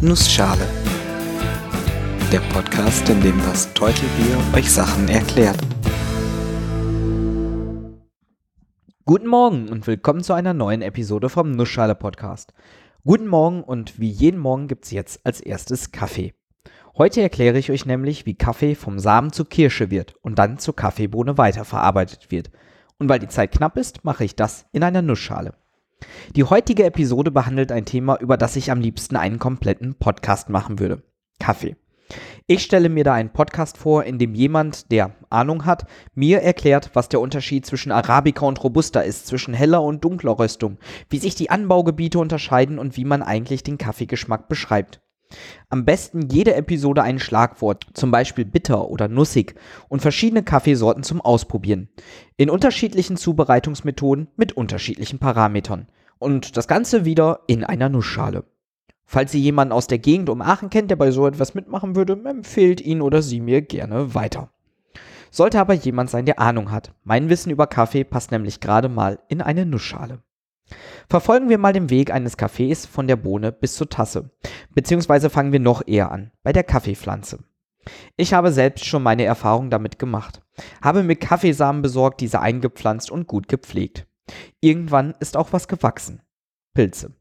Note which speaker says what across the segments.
Speaker 1: Nussschale. Der Podcast, in dem das Teutelbier euch Sachen erklärt.
Speaker 2: Guten Morgen und willkommen zu einer neuen Episode vom Nussschale Podcast. Guten Morgen und wie jeden Morgen gibt es jetzt als erstes Kaffee. Heute erkläre ich euch nämlich, wie Kaffee vom Samen zur Kirsche wird und dann zur Kaffeebohne weiterverarbeitet wird. Und weil die Zeit knapp ist, mache ich das in einer Nussschale. Die heutige Episode behandelt ein Thema, über das ich am liebsten einen kompletten Podcast machen würde. Kaffee. Ich stelle mir da einen Podcast vor, in dem jemand, der Ahnung hat, mir erklärt, was der Unterschied zwischen Arabica und Robusta ist, zwischen heller und dunkler Röstung, wie sich die Anbaugebiete unterscheiden und wie man eigentlich den Kaffeegeschmack beschreibt. Am besten jede Episode ein Schlagwort, zum Beispiel bitter oder nussig, und verschiedene Kaffeesorten zum Ausprobieren. In unterschiedlichen Zubereitungsmethoden mit unterschiedlichen Parametern. Und das Ganze wieder in einer Nussschale. Falls ihr jemanden aus der Gegend um Aachen kennt, der bei so etwas mitmachen würde, empfehlt ihn oder sie mir gerne weiter. Sollte aber jemand sein, der Ahnung hat. Mein Wissen über Kaffee passt nämlich gerade mal in eine Nussschale. Verfolgen wir mal den Weg eines Kaffees von der Bohne bis zur Tasse. Beziehungsweise fangen wir noch eher an, bei der Kaffeepflanze. Ich habe selbst schon meine Erfahrung damit gemacht. Habe mir Kaffeesamen besorgt, diese eingepflanzt und gut gepflegt. Irgendwann ist auch was gewachsen. Pilze.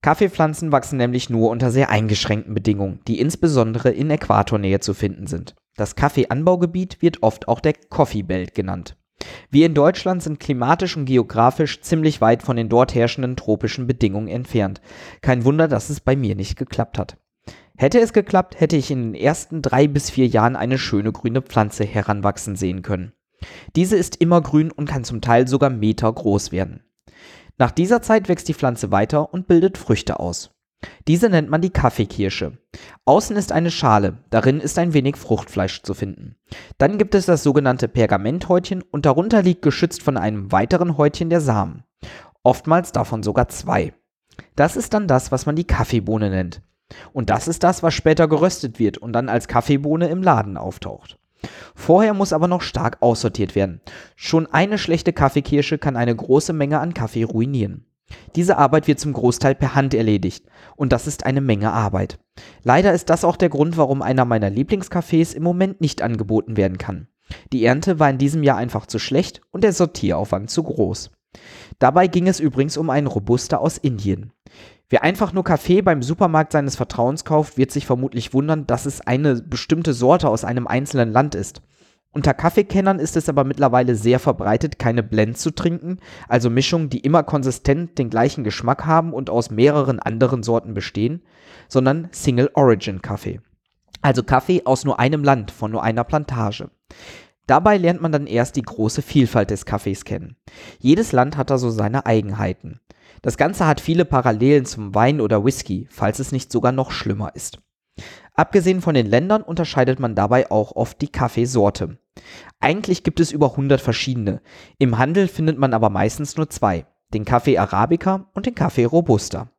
Speaker 2: Kaffeepflanzen wachsen nämlich nur unter sehr eingeschränkten Bedingungen, die insbesondere in Äquatornähe zu finden sind. Das Kaffeeanbaugebiet wird oft auch der Coffee Belt genannt. Wir in Deutschland sind klimatisch und geografisch ziemlich weit von den dort herrschenden tropischen Bedingungen entfernt. Kein Wunder, dass es bei mir nicht geklappt hat. Hätte es geklappt, hätte ich in den ersten drei bis vier Jahren eine schöne grüne Pflanze heranwachsen sehen können. Diese ist immer grün und kann zum Teil sogar Meter groß werden. Nach dieser Zeit wächst die Pflanze weiter und bildet Früchte aus. Diese nennt man die Kaffeekirsche. Außen ist eine Schale, darin ist ein wenig Fruchtfleisch zu finden. Dann gibt es das sogenannte Pergamenthäutchen und darunter liegt geschützt von einem weiteren Häutchen der Samen. Oftmals davon sogar zwei. Das ist dann das, was man die Kaffeebohne nennt. Und das ist das, was später geröstet wird und dann als Kaffeebohne im Laden auftaucht. Vorher muss aber noch stark aussortiert werden. Schon eine schlechte Kaffeekirsche kann eine große Menge an Kaffee ruinieren. Diese Arbeit wird zum Großteil per Hand erledigt und das ist eine Menge Arbeit. Leider ist das auch der Grund, warum einer meiner Lieblingscafés im Moment nicht angeboten werden kann. Die Ernte war in diesem Jahr einfach zu schlecht und der Sortieraufwand zu groß. Dabei ging es übrigens um einen Robuster aus Indien. Wer einfach nur Kaffee beim Supermarkt seines Vertrauens kauft, wird sich vermutlich wundern, dass es eine bestimmte Sorte aus einem einzelnen Land ist. Unter Kaffeekennern ist es aber mittlerweile sehr verbreitet, keine Blends zu trinken, also Mischungen, die immer konsistent den gleichen Geschmack haben und aus mehreren anderen Sorten bestehen, sondern Single Origin Kaffee. Also Kaffee aus nur einem Land, von nur einer Plantage. Dabei lernt man dann erst die große Vielfalt des Kaffees kennen. Jedes Land hat da so seine Eigenheiten. Das Ganze hat viele Parallelen zum Wein oder Whisky, falls es nicht sogar noch schlimmer ist. Abgesehen von den Ländern unterscheidet man dabei auch oft die Kaffeesorte. Eigentlich gibt es über 100 verschiedene. Im Handel findet man aber meistens nur zwei, den Kaffee Arabica und den Kaffee Robusta.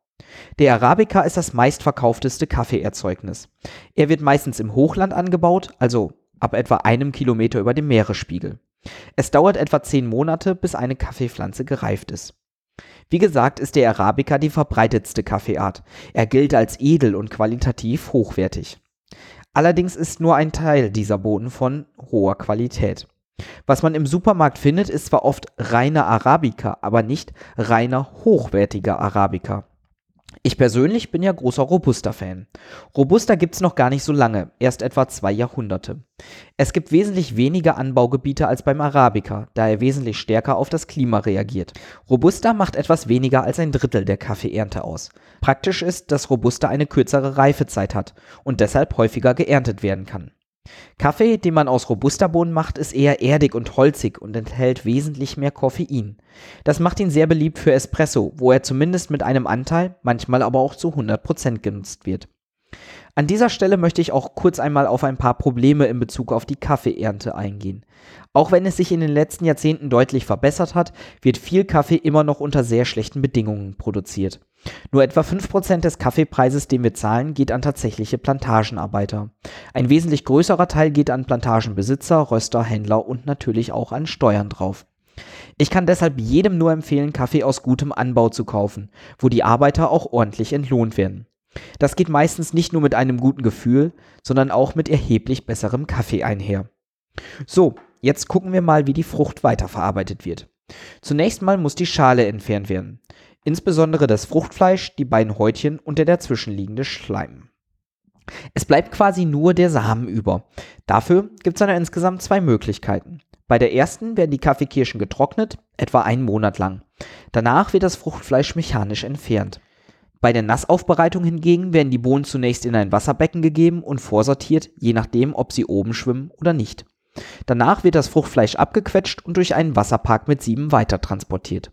Speaker 2: Der Arabica ist das meistverkaufteste Kaffeeerzeugnis. Er wird meistens im Hochland angebaut, also ab etwa einem Kilometer über dem Meeresspiegel. Es dauert etwa zehn Monate, bis eine Kaffeepflanze gereift ist. Wie gesagt, ist der Arabica die verbreitetste Kaffeeart. Er gilt als edel und qualitativ hochwertig. Allerdings ist nur ein Teil dieser Bohnen von hoher Qualität. Was man im Supermarkt findet, ist zwar oft reiner Arabica, aber nicht reiner hochwertiger Arabica. Ich persönlich bin ja großer Robusta-Fan. Robusta gibt's noch gar nicht so lange, erst etwa zwei Jahrhunderte. Es gibt wesentlich weniger Anbaugebiete als beim Arabica, da er wesentlich stärker auf das Klima reagiert. Robusta macht etwas weniger als ein Drittel der Kaffeeernte aus. Praktisch ist, dass Robusta eine kürzere Reifezeit hat und deshalb häufiger geerntet werden kann. Kaffee, den man aus Robusta-Bohnen macht, ist eher erdig und holzig und enthält wesentlich mehr Koffein. Das macht ihn sehr beliebt für Espresso, wo er zumindest mit einem Anteil, manchmal aber auch zu 100% genutzt wird. An dieser Stelle möchte ich auch kurz einmal auf ein paar Probleme in Bezug auf die Kaffeeernte eingehen. Auch wenn es sich in den letzten Jahrzehnten deutlich verbessert hat, wird viel Kaffee immer noch unter sehr schlechten Bedingungen produziert. Nur etwa 5% des Kaffeepreises, den wir zahlen, geht an tatsächliche Plantagenarbeiter. Ein wesentlich größerer Teil geht an Plantagenbesitzer, Röster, Händler und natürlich auch an Steuern drauf. Ich kann deshalb jedem nur empfehlen, Kaffee aus gutem Anbau zu kaufen, wo die Arbeiter auch ordentlich entlohnt werden. Das geht meistens nicht nur mit einem guten Gefühl, sondern auch mit erheblich besserem Kaffee einher. So, jetzt gucken wir mal, wie die Frucht weiterverarbeitet wird. Zunächst mal muss die Schale entfernt werden, insbesondere das Fruchtfleisch, die beiden Häutchen und der dazwischenliegende Schleim. Es bleibt quasi nur der Samen über. Dafür gibt es dann insgesamt zwei Möglichkeiten. Bei der ersten werden die Kaffeekirschen getrocknet, etwa einen Monat lang. Danach wird das Fruchtfleisch mechanisch entfernt. Bei der Nassaufbereitung hingegen werden die Bohnen zunächst in ein Wasserbecken gegeben und vorsortiert, je nachdem, ob sie oben schwimmen oder nicht. Danach wird das Fruchtfleisch abgequetscht und durch einen Wasserpark mit Sieben weiter transportiert.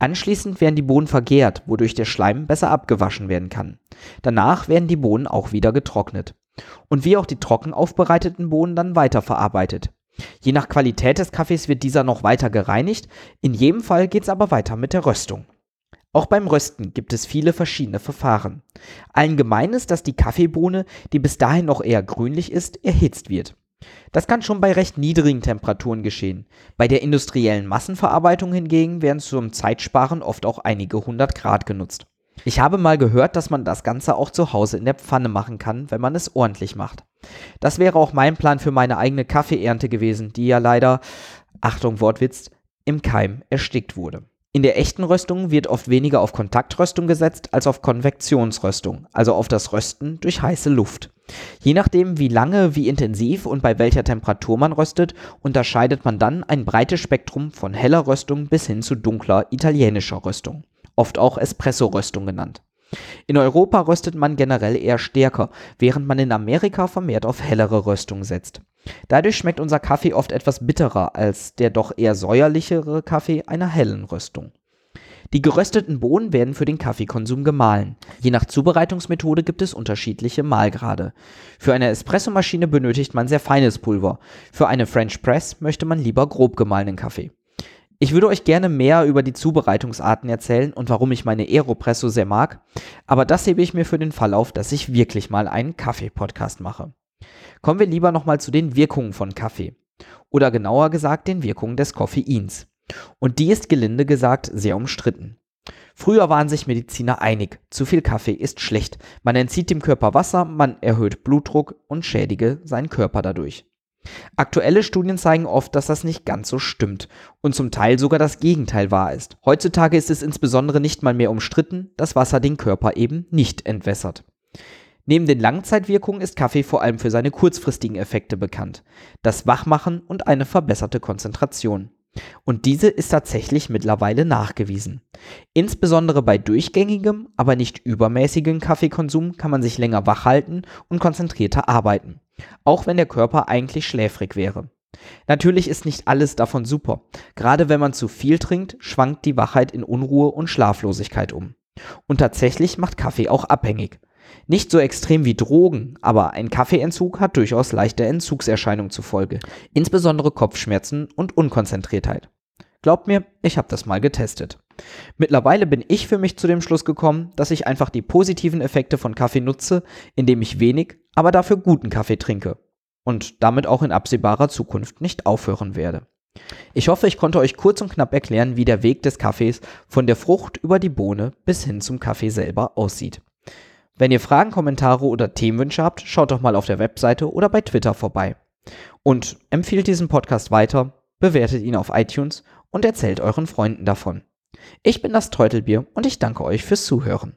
Speaker 2: Anschließend werden die Bohnen vergärt, wodurch der Schleim besser abgewaschen werden kann. Danach werden die Bohnen auch wieder getrocknet. Und wie auch die trocken aufbereiteten Bohnen dann weiterverarbeitet. Je nach Qualität des Kaffees wird dieser noch weiter gereinigt, in jedem Fall geht es aber weiter mit der Röstung. Auch beim Rösten gibt es viele verschiedene Verfahren. Allen gemein ist, dass die Kaffeebohne, die bis dahin noch eher grünlich ist, erhitzt wird. Das kann schon bei recht niedrigen Temperaturen geschehen. Bei der industriellen Massenverarbeitung hingegen werden zum Zeitsparen oft auch einige hundert Grad genutzt. Ich habe mal gehört, dass man das Ganze auch zu Hause in der Pfanne machen kann, wenn man es ordentlich macht. Das wäre auch mein Plan für meine eigene Kaffeeernte gewesen, die ja leider, Achtung Wortwitz, im Keim erstickt wurde. In der echten Röstung wird oft weniger auf Kontaktröstung gesetzt als auf Konvektionsröstung, also auf das Rösten durch heiße Luft. Je nachdem, wie lange, wie intensiv und bei welcher Temperatur man röstet, unterscheidet man dann ein breites Spektrum von heller Röstung bis hin zu dunkler italienischer Röstung, oft auch Espresso-Röstung genannt. In Europa röstet man generell eher stärker, während man in Amerika vermehrt auf hellere Röstung setzt. Dadurch schmeckt unser Kaffee oft etwas bitterer als der doch eher säuerlichere Kaffee einer hellen Röstung. Die gerösteten Bohnen werden für den Kaffeekonsum gemahlen. Je nach Zubereitungsmethode gibt es unterschiedliche Mahlgrade. Für eine Espressomaschine benötigt man sehr feines Pulver. Für eine French Press möchte man lieber grob gemahlenen Kaffee. Ich würde euch gerne mehr über die Zubereitungsarten erzählen und warum ich meine Aeropress so sehr mag, aber das hebe ich mir für den Fall auf, dass ich wirklich mal einen Kaffee-Podcast mache. Kommen wir lieber nochmal zu den Wirkungen von Kaffee. Oder genauer gesagt den Wirkungen des Koffeins. Und die ist gelinde gesagt sehr umstritten. Früher waren sich Mediziner einig, zu viel Kaffee ist schlecht. Man entzieht dem Körper Wasser, man erhöht Blutdruck und schädige seinen Körper dadurch. Aktuelle Studien zeigen oft, dass das nicht ganz so stimmt und zum Teil sogar das Gegenteil wahr ist. Heutzutage ist es insbesondere nicht mal mehr umstritten, dass Wasser den Körper eben nicht entwässert. Neben den Langzeitwirkungen ist Kaffee vor allem für seine kurzfristigen Effekte bekannt. Das Wachmachen und eine verbesserte Konzentration. Und diese ist tatsächlich mittlerweile nachgewiesen. Insbesondere bei durchgängigem, aber nicht übermäßigem Kaffeekonsum kann man sich länger wach halten und konzentrierter arbeiten, auch wenn der Körper eigentlich schläfrig wäre. Natürlich ist nicht alles davon super. Gerade wenn man zu viel trinkt, schwankt die Wachheit in Unruhe und Schlaflosigkeit um. Und tatsächlich macht Kaffee auch abhängig. Nicht so extrem wie Drogen, aber ein Kaffeeentzug hat durchaus leichte Entzugserscheinungen zur Folge, insbesondere Kopfschmerzen und Unkonzentriertheit. Glaubt mir, ich habe das mal getestet. Mittlerweile bin ich für mich zu dem Schluss gekommen, dass ich einfach die positiven Effekte von Kaffee nutze, indem ich wenig, aber dafür guten Kaffee trinke und damit auch in absehbarer Zukunft nicht aufhören werde. Ich hoffe, ich konnte euch kurz und knapp erklären, wie der Weg des Kaffees von der Frucht über die Bohne bis hin zum Kaffee selber aussieht. Wenn ihr Fragen, Kommentare oder Themenwünsche habt, schaut doch mal auf der Webseite oder bei Twitter vorbei. Und empfiehlt diesen Podcast weiter, bewertet ihn auf iTunes und erzählt euren Freunden davon. Ich bin das Teutelbier und ich danke euch fürs Zuhören.